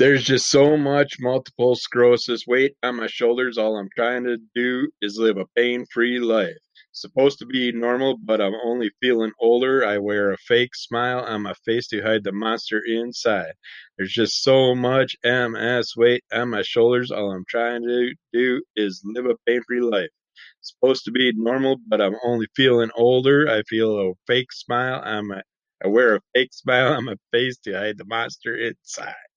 There's just so much multiple sclerosis weight on my shoulders. All I'm trying to do is live a pain free life. Supposed to be normal, but I'm only feeling older. I wear a fake smile on my face to hide the monster inside. There's just so much MS weight on my shoulders. All I'm trying to do is live a pain free life. Supposed to be normal, but I'm only feeling older. I feel a fake smile my I wear a fake smile on my face to hide the monster inside.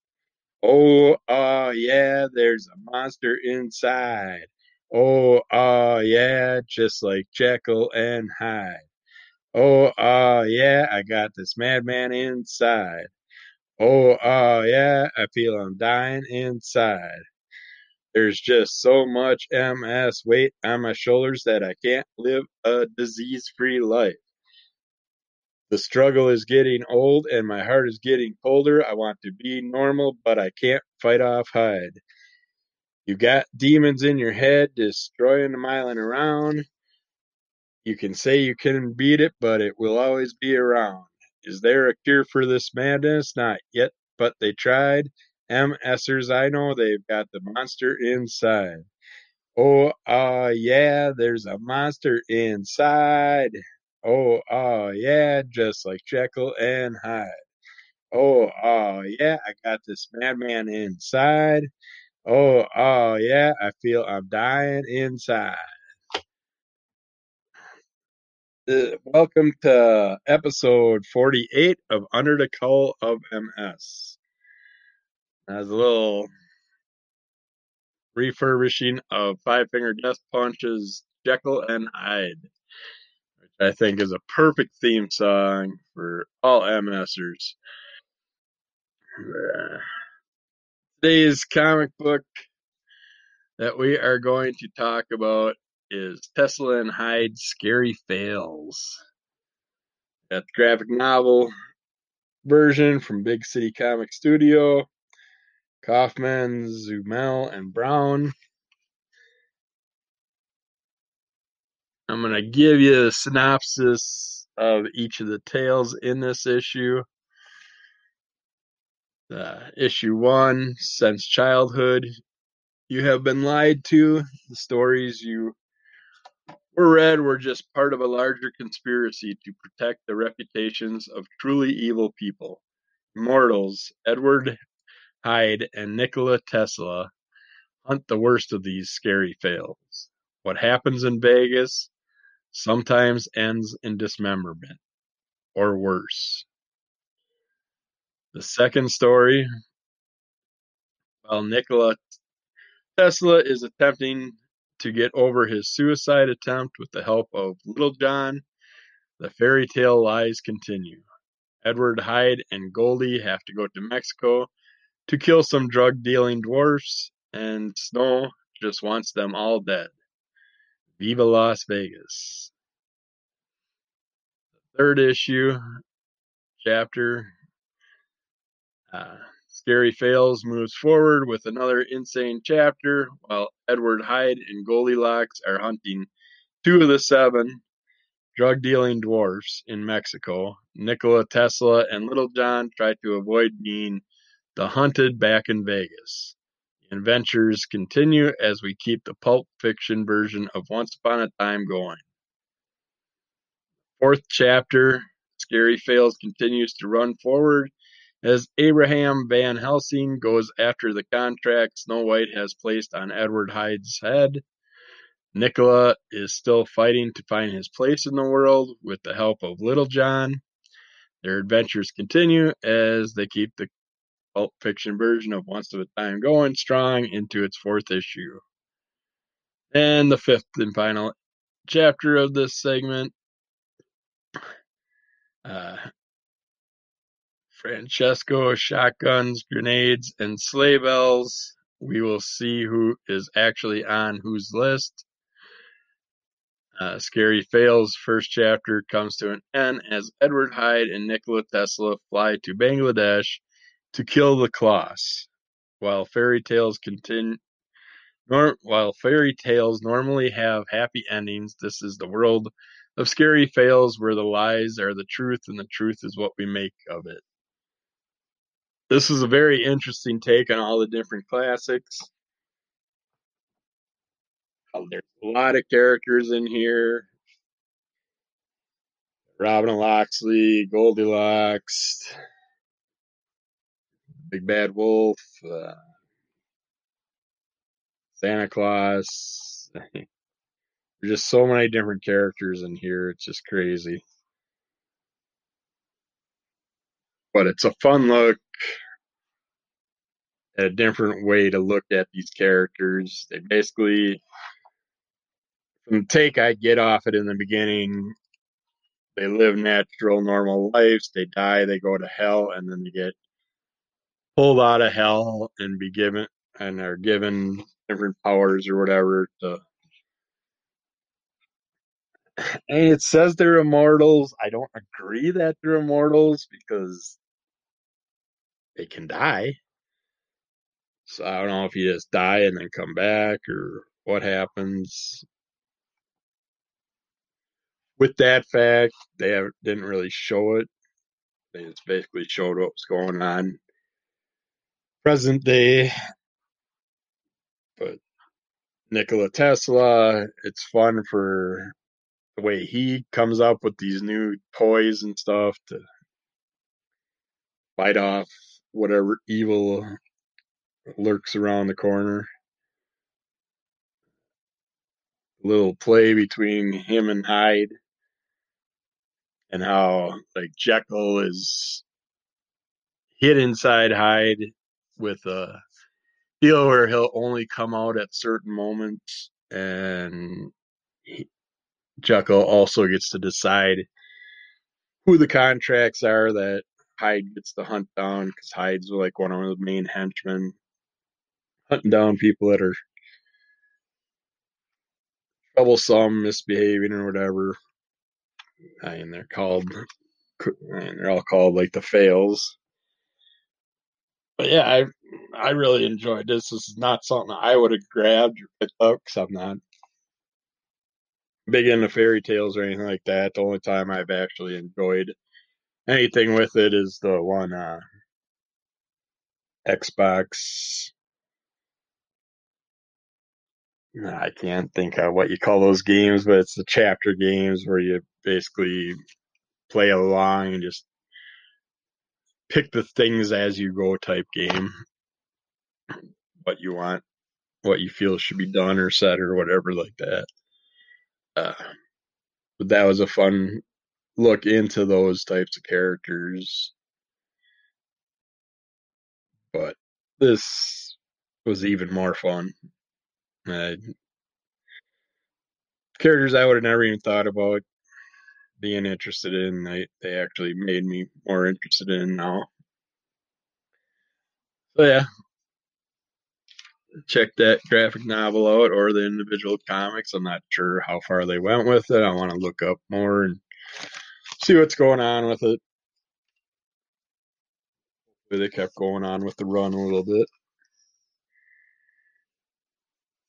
Oh, uh, yeah, there's a monster inside. Oh, uh, yeah, just like Jekyll and Hyde. Oh, uh, yeah, I got this madman inside. Oh, uh, yeah, I feel I'm dying inside. There's just so much MS weight on my shoulders that I can't live a disease free life. The struggle is getting old and my heart is getting colder. I want to be normal, but I can't fight off Hyde. You got demons in your head destroying the miling around. You can say you can beat it, but it will always be around. Is there a cure for this madness? Not yet, but they tried. MSers, I know they've got the monster inside. Oh, uh, yeah, there's a monster inside. Oh, oh, yeah, just like Jekyll and Hyde. Oh, oh, yeah, I got this madman inside. Oh, oh, yeah, I feel I'm dying inside. Uh, welcome to episode 48 of Under the Cowl of MS. As a little refurbishing of Five Finger Death Punch's Jekyll and Hyde. I think is a perfect theme song for all MSers. Today's comic book that we are going to talk about is Tesla and Hyde Scary Fails. Got the graphic novel version from Big City Comic Studio. Kaufman, Zumel, and Brown. I'm going to give you a synopsis of each of the tales in this issue. Uh, issue one, since childhood, you have been lied to. The stories you were read were just part of a larger conspiracy to protect the reputations of truly evil people. Mortals, Edward Hyde and Nikola Tesla hunt the worst of these scary fails. What happens in Vegas sometimes ends in dismemberment, or worse. The second story, while Nikola Tesla is attempting to get over his suicide attempt with the help of Little John, the fairy tale lies continue. Edward Hyde and Goldie have to go to Mexico to kill some drug dealing dwarfs, and Snow just wants them all dead. Viva Las Vegas. The third issue, chapter, uh, Scary Fails moves forward with another insane chapter while Edward Hyde and Goldilocks are hunting two of the seven drug dealing dwarfs in Mexico. Nikola Tesla and Little John try to avoid being the hunted back in Vegas. Adventures continue as we keep the pulp fiction version of Once Upon a Time going. Fourth chapter, Scary Fails continues to run forward as Abraham Van Helsing goes after the contract Snow White has placed on Edward Hyde's head. Nikola is still fighting to find his place in the world with the help of Little John. Their adventures continue as they keep the pulp fiction version of Once Upon a Time going strong into its fourth issue. And the fifth and final chapter of this segment. Uh, Francesco shotguns, grenades, and sleigh bells. We will see who is actually on whose list. Uh, Scary Fails first chapter comes to an end as Edward Hyde and Nikola Tesla fly to Bangladesh to kill the Kloss. While fairy tales continue, nor, while fairy tales normally have happy endings, this is the world of scary fails where the lies are the truth and the truth is what we make of it. this is a very interesting take on all the different classics. Uh, There's a lot of characters in here. Robin Loxley, Goldilocks, Big Bad Wolf, uh, Santa Claus. There's just so many different characters in here. It's just crazy. But it's a fun look a different way to look at these characters. They basically, from the take I get off it in the beginning, they live natural, normal lives. They die, they go to hell, and then they get pulled out of hell and be given and are given different powers or whatever to. And it says they're immortals. I don't agree that they're immortals because they can die. So I don't know if you just die and then come back or what happens. With that fact, they didn't really show it. They just basically showed what was going on present day. But Nikola Tesla, it's fun for the way he comes up with these new toys and stuff to fight off whatever evil lurks around the corner. little play between him and Hyde and how like Jekyll is hid inside Hyde with uh, a deal where he'll only come out at certain moments and he, also gets to decide who the contracts are that Hyde gets to hunt down because Hyde's like one of the main henchmen hunting down people that are troublesome, misbehaving, or whatever. I mean, they're called, mean, they're all called like the fails. But yeah, I I really enjoyed this. This is not something I would have grabbed or picked up because I'm not big into fairy tales or anything like that. The only time I've actually enjoyed anything with it is the one uh, Xbox. I can't think of what you call those games, but it's the chapter games where you basically play along and just pick the things as you go type game. What you want, what you feel should be done or said or whatever like that. Uh, but that was a fun look into those types of characters. But this was even more fun. Characters I would have never even thought about being interested in, they, they actually made me more interested in now. So yeah, check that graphic novel out or the individual comics. I'm not sure how far they went with it. I want to look up more and see what's going on with it. They kept going on with the run a little bit.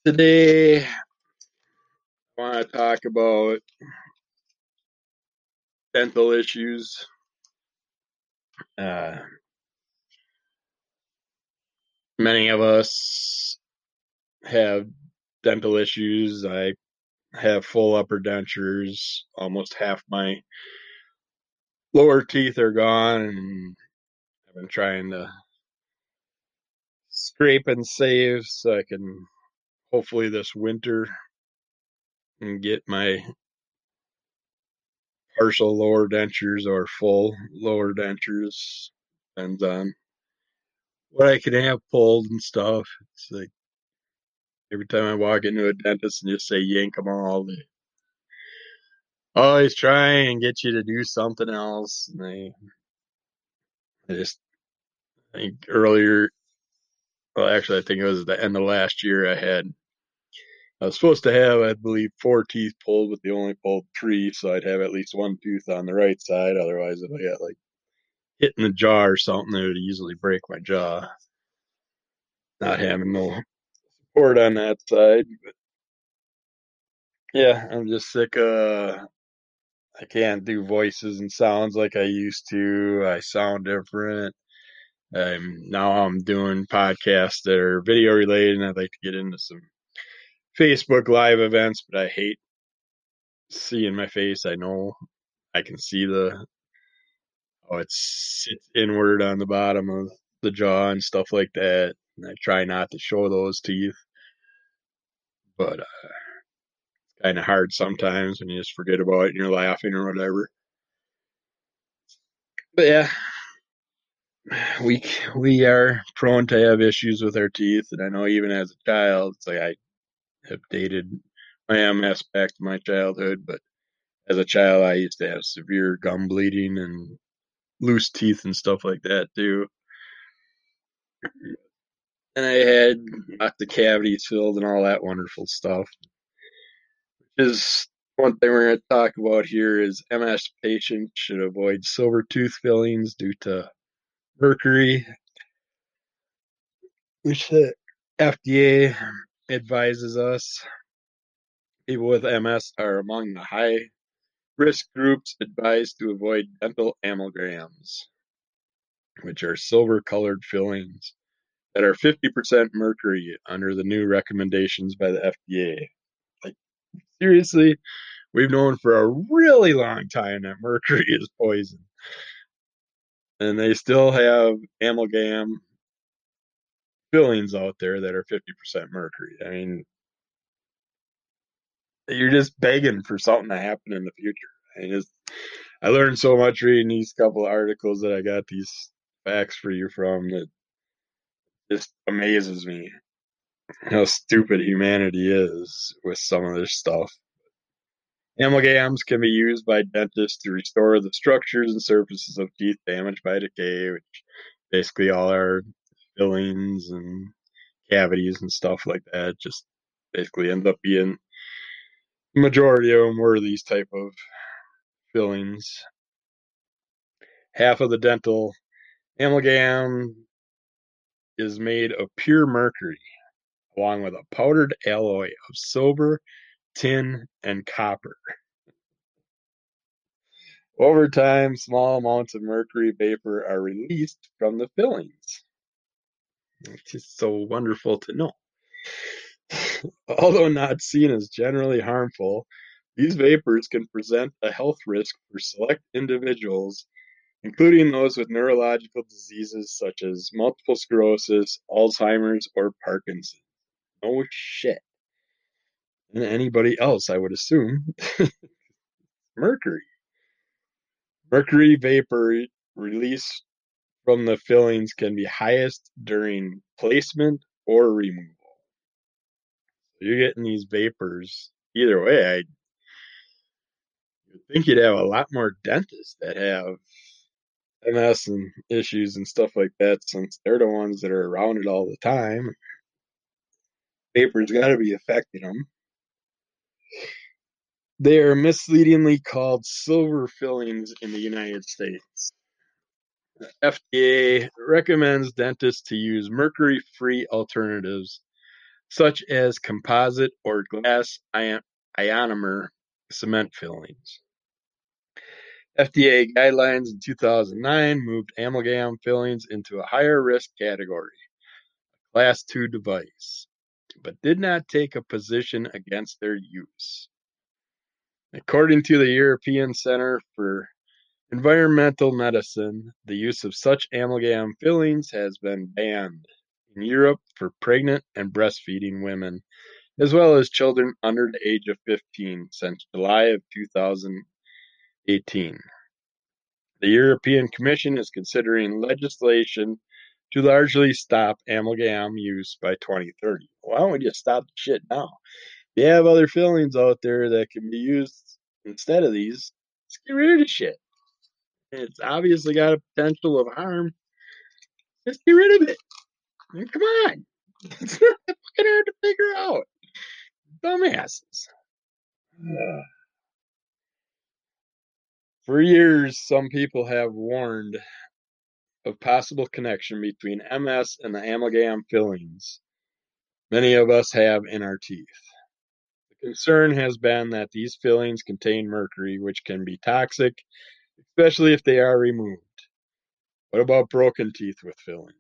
Today, I want to talk about dental issues. Uh, many of us have dental issues. I have full upper dentures. Almost half my lower teeth are gone, and I've been trying to scrape and save so I can hopefully this winter and get my partial lower dentures or full lower dentures. Depends on what I can have pulled and stuff. It's like every time I walk into a dentist and just say yank them all, they always try and get you to do something else. And they, I just I think earlier, well, actually, I think it was the end of last year. I had I was supposed to have, I believe, four teeth pulled, but they only pulled three, so I'd have at least one tooth on the right side. Otherwise, if I got like hit in the jaw or something, it would easily break my jaw. Not having no support on that side. But yeah, I'm just sick of. I can't do voices and sounds like I used to. I sound different. Um, now I'm doing podcasts that are video related, and I'd like to get into some Facebook Live events, but I hate seeing my face. I know I can see the oh, it sits inward on the bottom of the jaw and stuff like that. And I try not to show those teeth, but uh, it's kind of hard sometimes when you just forget about it and you're laughing or whatever. But yeah, we we are prone to have issues with our teeth, and I know even as a child, it's like I have dated my MS back to my childhood, but as a child, I used to have severe gum bleeding and loose teeth and stuff like that too. And I had lots of cavities filled and all that wonderful stuff. Which is one thing we're going to talk about here is MS patients should avoid silver tooth fillings due to mercury, which the FDA advises us people with MS are among the high risk groups advised to avoid dental amalgams, which are silver colored fillings that are 50% mercury under the new recommendations by the FDA. Like, seriously, we've known for a really long time that mercury is poison. And they still have amalgam fillings out there that are 50% mercury. I mean, you're just begging for something to happen in the future. I just, I learned so much reading these couple of articles that I got these facts for you from that just amazes me how stupid humanity is with some of this stuff. Amalgams can be used by dentists to restore the structures and surfaces of teeth damaged by decay, which basically all our fillings and cavities and stuff like that just basically end up being majority of them were these type of fillings. Half of the dental amalgam is made of pure mercury, along with a powdered alloy of silver, tin, and copper. Over time, small amounts of mercury vapor are released from the fillings. It's just so wonderful to know. Although not seen as generally harmful, these vapors can present a health risk for select individuals, including those with neurological diseases such as multiple sclerosis, Alzheimer's, or Parkinson's. No shit. And anybody else, I would assume. Mercury. Mercury vapor released from the fillings can be highest during placement or removal. You're getting these vapors either way. I think you'd have a lot more dentists that have MS and issues and stuff like that since they're the ones that are around it all the time. Vapors got to be affecting them. They are misleadingly called silver fillings in the United States. FDA recommends dentists to use mercury free alternatives such as composite or glass ionomer cement fillings. FDA guidelines in 2009 moved amalgam fillings into a higher risk category, a class 2 device, but did not take a position against their use. According to the European Centre for Environmental Medicine, the use of such amalgam fillings has been banned in Europe for pregnant and breastfeeding women, as well as children under the age of 15 since July of 2018. The European Commission is considering legislation to largely stop amalgam use by 2030. Why don't we just stop the shit now? you have other fillings out there that can be used instead of these, let's get rid of the shit. It's obviously got a potential of harm. Just get rid of it. Come on. It's not that fucking hard to figure out. Dumbasses. For years, some people have warned of possible connection between MS and the amalgam fillings many of us have in our teeth. The concern has been that these fillings contain mercury, which can be toxic, especially if they are removed. What about broken teeth with filling?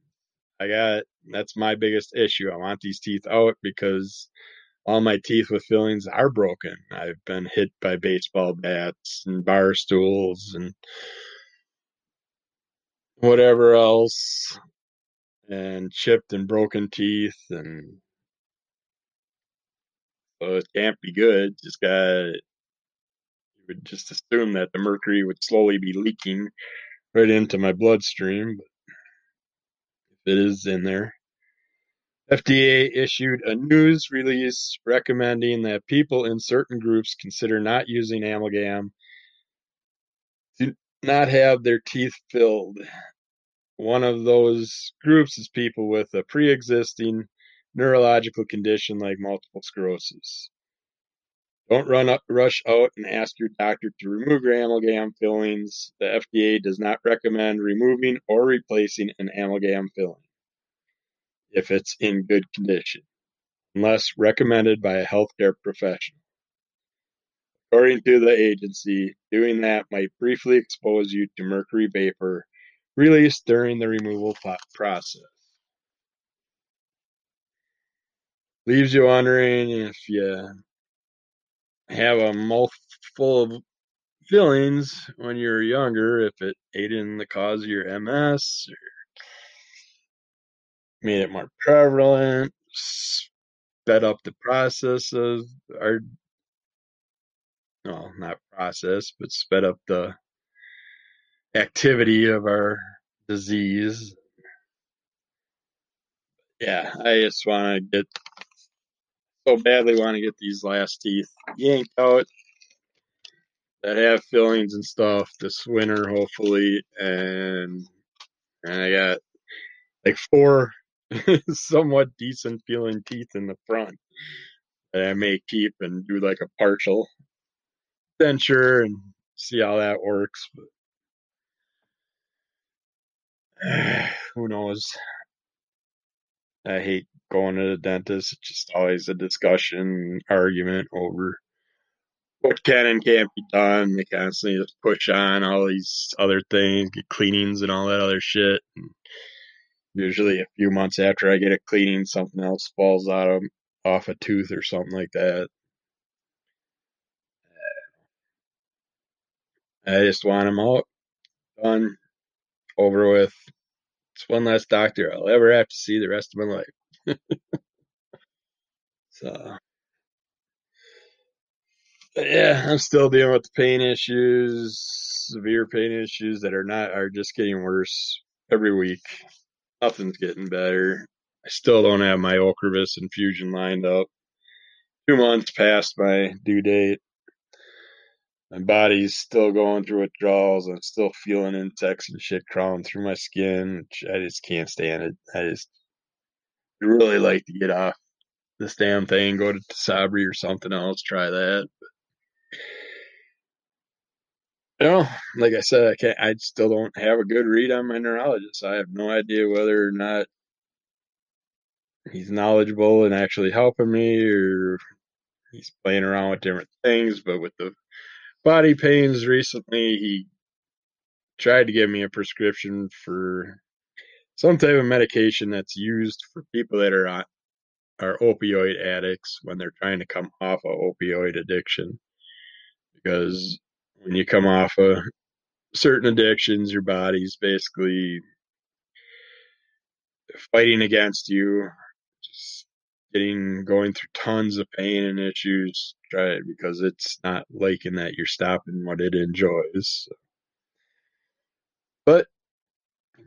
I got that's my biggest issue. I want these teeth out because all my teeth with fillings are broken. I've been hit by baseball bats and bar stools and whatever else and chipped and broken teeth and so it can't be good. Just got you would just assume that the mercury would slowly be leaking right into my bloodstream, but if it is in there. FDA issued a news release recommending that people in certain groups consider not using amalgam to not have their teeth filled. One of those groups is people with a pre existing neurological condition like multiple sclerosis. Don't run up, rush out and ask your doctor to remove your amalgam fillings. The FDA does not recommend removing or replacing an amalgam filling if it's in good condition, unless recommended by a healthcare professional. According to the agency, doing that might briefly expose you to mercury vapor released during the removal process. Leaves you wondering if you have a mouth full of fillings when you're younger, if it aided in the cause of your MS or made it more prevalent, sped up the process of our, no, not process, but sped up the activity of our disease. Yeah, I just want to get so badly want to get these last teeth yanked out that have fillings and stuff this winter, hopefully. And, and I got like four somewhat decent feeling teeth in the front that I may keep and do like a partial denture and see how that works. But who knows? I hate going to the dentist. It's just always a discussion, argument over what can and can't be done. They constantly just push on all these other things, get cleanings and all that other shit. And usually, a few months after I get a cleaning, something else falls out of off a tooth or something like that. I just want them out, done, over with. It's one less doctor I'll ever have to see the rest of my life. so, but yeah, I'm still dealing with the pain issues, severe pain issues that are not are just getting worse every week. Nothing's getting better. I still don't have my Ocrevus infusion lined up. Two months past my due date. My body's still going through withdrawals. I'm still feeling insects and shit crawling through my skin. Which I just can't stand it. I just really like to get off this damn thing, go to Sabri or something else, try that. You know, like I said, I can't. I still don't have a good read on my neurologist. I have no idea whether or not he's knowledgeable and actually helping me, or he's playing around with different things. But with the body pains recently, he tried to give me a prescription for some type of medication that's used for people that are on, are opioid addicts when they're trying to come off of opioid addiction. Because when you come off of certain addictions, your body's basically fighting against you, getting going through tons of pain and issues. Try it because it's not liking that you're stopping what it enjoys. But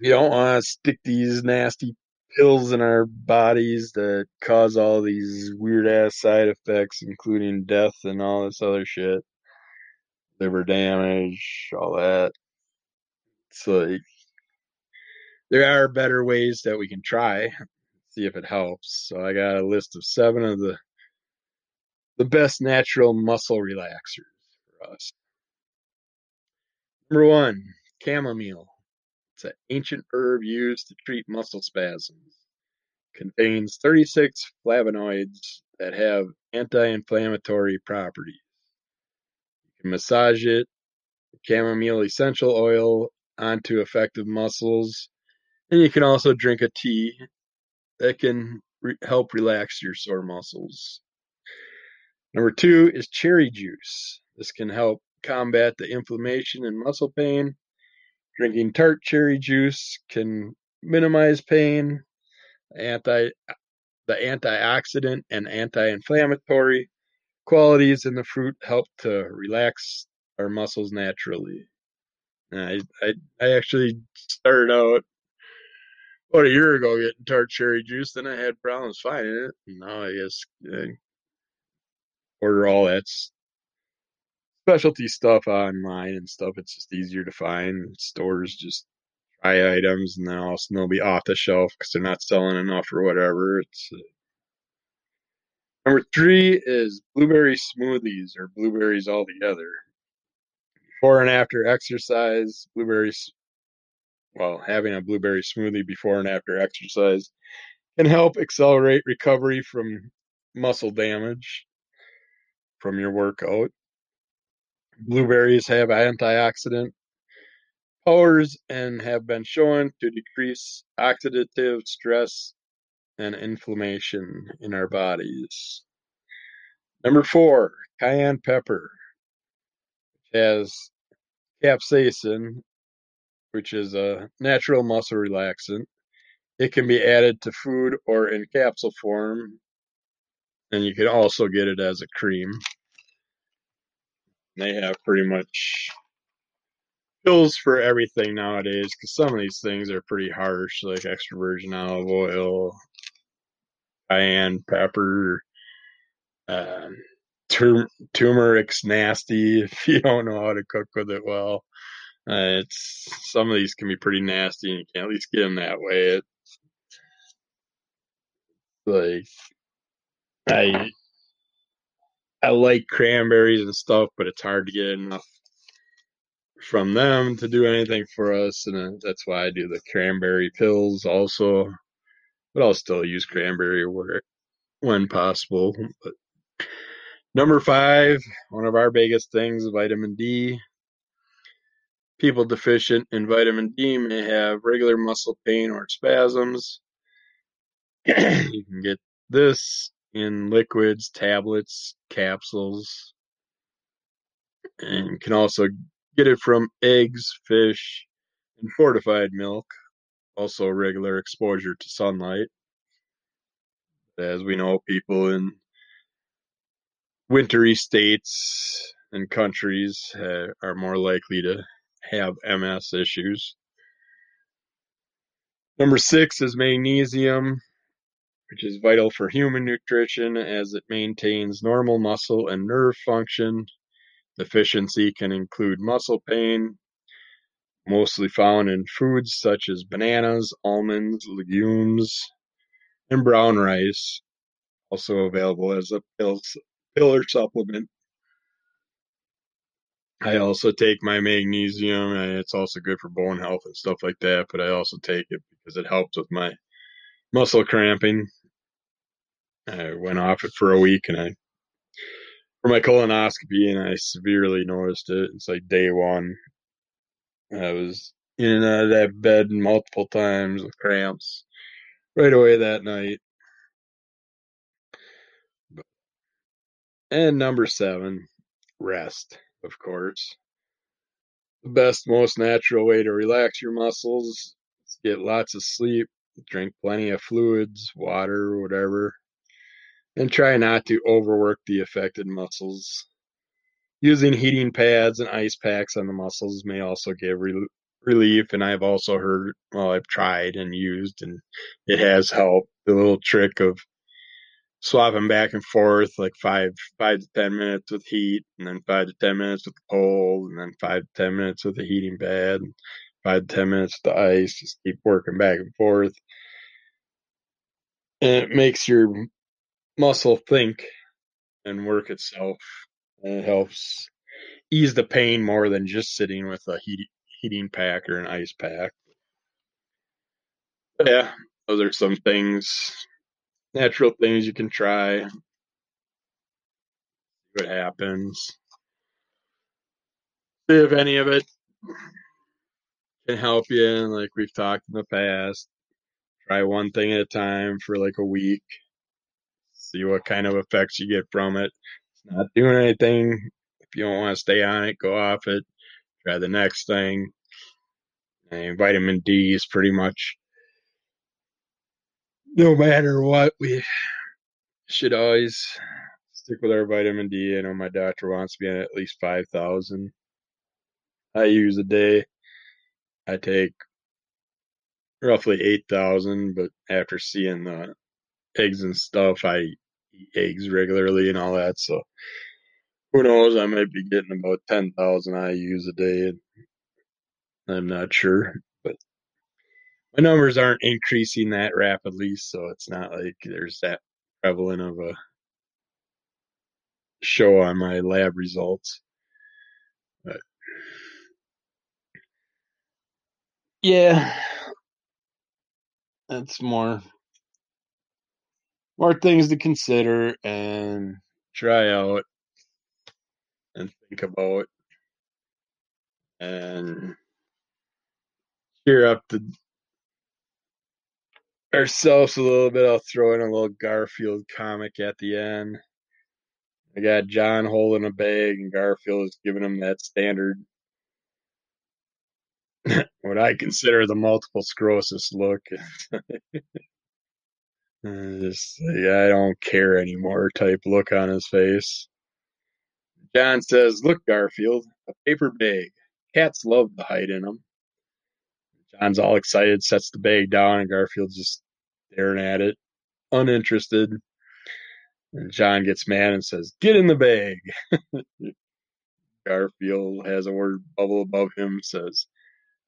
you don't want to stick these nasty pills in our bodies that cause all these weird ass side effects, including death and all this other shit, liver damage, all that. It's like there are better ways that we can try, see if it helps. So I got a list of seven of the the best natural muscle relaxers for us. Number one, chamomile. It's an ancient herb used to treat muscle spasms. Contains 36 flavonoids that have anti-inflammatory properties. You can massage it. Chamomile essential oil onto affected muscles. And you can also drink a tea that can re- help relax your sore muscles. Number two is cherry juice. This can help combat the inflammation and muscle pain. Drinking tart cherry juice can minimize pain. Anti the antioxidant and anti-inflammatory qualities in the fruit help to relax our muscles naturally. I, I I actually started out about a year ago getting tart cherry juice, then I had problems finding it. Now I guess I order all that specialty stuff online and stuff. It's just easier to find. Stores just try items and then also they'll be off the shelf because they're not selling enough or whatever. It's uh, number three is blueberry smoothies or blueberries altogether. Before and after exercise, blueberries. Well, having a blueberry smoothie before and after exercise can help accelerate recovery from muscle damage from your workout. Blueberries have antioxidant powers and have been shown to decrease oxidative stress and inflammation in our bodies. Number four, cayenne pepper has capsaicin, which is a natural muscle relaxant. It can be added to food or in capsule form, and you can also get it as a cream. They have pretty much pills for everything nowadays because some of these things are pretty harsh, like extra virgin olive oil, cayenne pepper, um, tur- turmeric's nasty if you don't know how to cook with it well. Uh, it's some of these can be pretty nasty, and you can at least get them that way. It's like I I like cranberries and stuff, but it's hard to get enough from them to do anything for us, and that's why I do the cranberry pills also. But I'll still use cranberry where when possible. But number five, one of our biggest things, vitamin D. People deficient in vitamin D may have regular muscle pain or spasms. you can get this in liquids, tablets, capsules, and you can also get it from eggs, fish, and fortified milk. Also, regular exposure to sunlight. As we know, people in wintry states and countries uh, are more likely to have MS issues. Number six is magnesium which is vital for human nutrition as it maintains normal muscle and nerve function. Deficiency can include muscle pain, mostly found in foods such as bananas, almonds, legumes, and brown rice, also available as a pill, pill or supplement. I also take my magnesium, and it's also good for bone health and stuff like that, but I also take it because it helps with my muscle cramping I went off it for a week and I for my colonoscopy and I severely noticed it. It's like day one. I was in and out of that bed multiple times with cramps right away that night. And number seven, rest, of course. The best, most natural way to relax your muscles is get lots of sleep, drink plenty of fluids, water, whatever and try not to overwork the affected muscles. Using heating pads and ice packs on the muscles may also give re- relief, and I've also heard, well, I've tried and used, and it has helped. The little trick of swapping back and forth, like five five to ten minutes with heat, and then five to ten minutes with cold, and then five to ten minutes with the heating pad, and five to ten minutes with the ice. Just keep working back and forth, and it makes your muscle think and work itself. And it helps ease the pain more than just sitting with a heat, heating pack or an ice pack. But yeah, those are some things, natural things you can try. See what happens. See if any of it can help you. And like we've talked in the past, try one thing at a time for like a week. See what kind of effects you get from it. It's not doing anything. If you don't want to stay on it, go off it. Try the next thing. And vitamin D is pretty much no matter what, we should always stick with our vitamin D. I know my doctor wants me at least 5,000 IUs a day. I take roughly 8,000, but after seeing the eggs and stuff, I eat eggs regularly and all that. So who knows? I might be getting about 10,000 IUs a day. I'm not sure, my numbers aren't increasing that rapidly. So it's not like there's that prevalent of a show on my lab results. But yeah, that's more more things to consider and try out and think about and cheer up the ourselves a little bit. I'll throw in a little Garfield comic at the end. I got John holding a bag, and Garfield is giving him that standard, what I consider the multiple sclerosis look. Uh, just like, I don't care anymore type look on his face. John says, Look, Garfield, a paper bag. Cats love to hide in them. John's all excited, sets the bag down, and Garfield's just staring at it, uninterested. And John gets mad and says, Get in the bag. Garfield has a word bubble above him, says,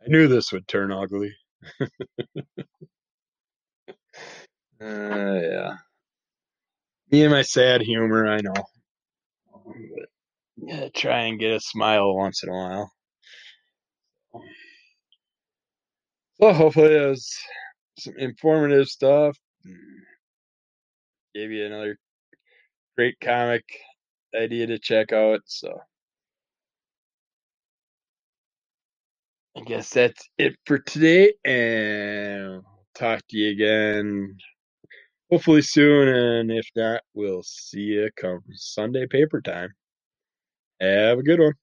I knew this would turn ugly. uh, yeah. Me and my sad humor, I know. Yeah, try and get a smile once in a while. So hopefully it was some informative stuff. Mm, gave you another great comic idea to check out. So I guess that's it for today, and talk to you again hopefully soon. And if not, we'll see you come Sunday paper time. Have a good one.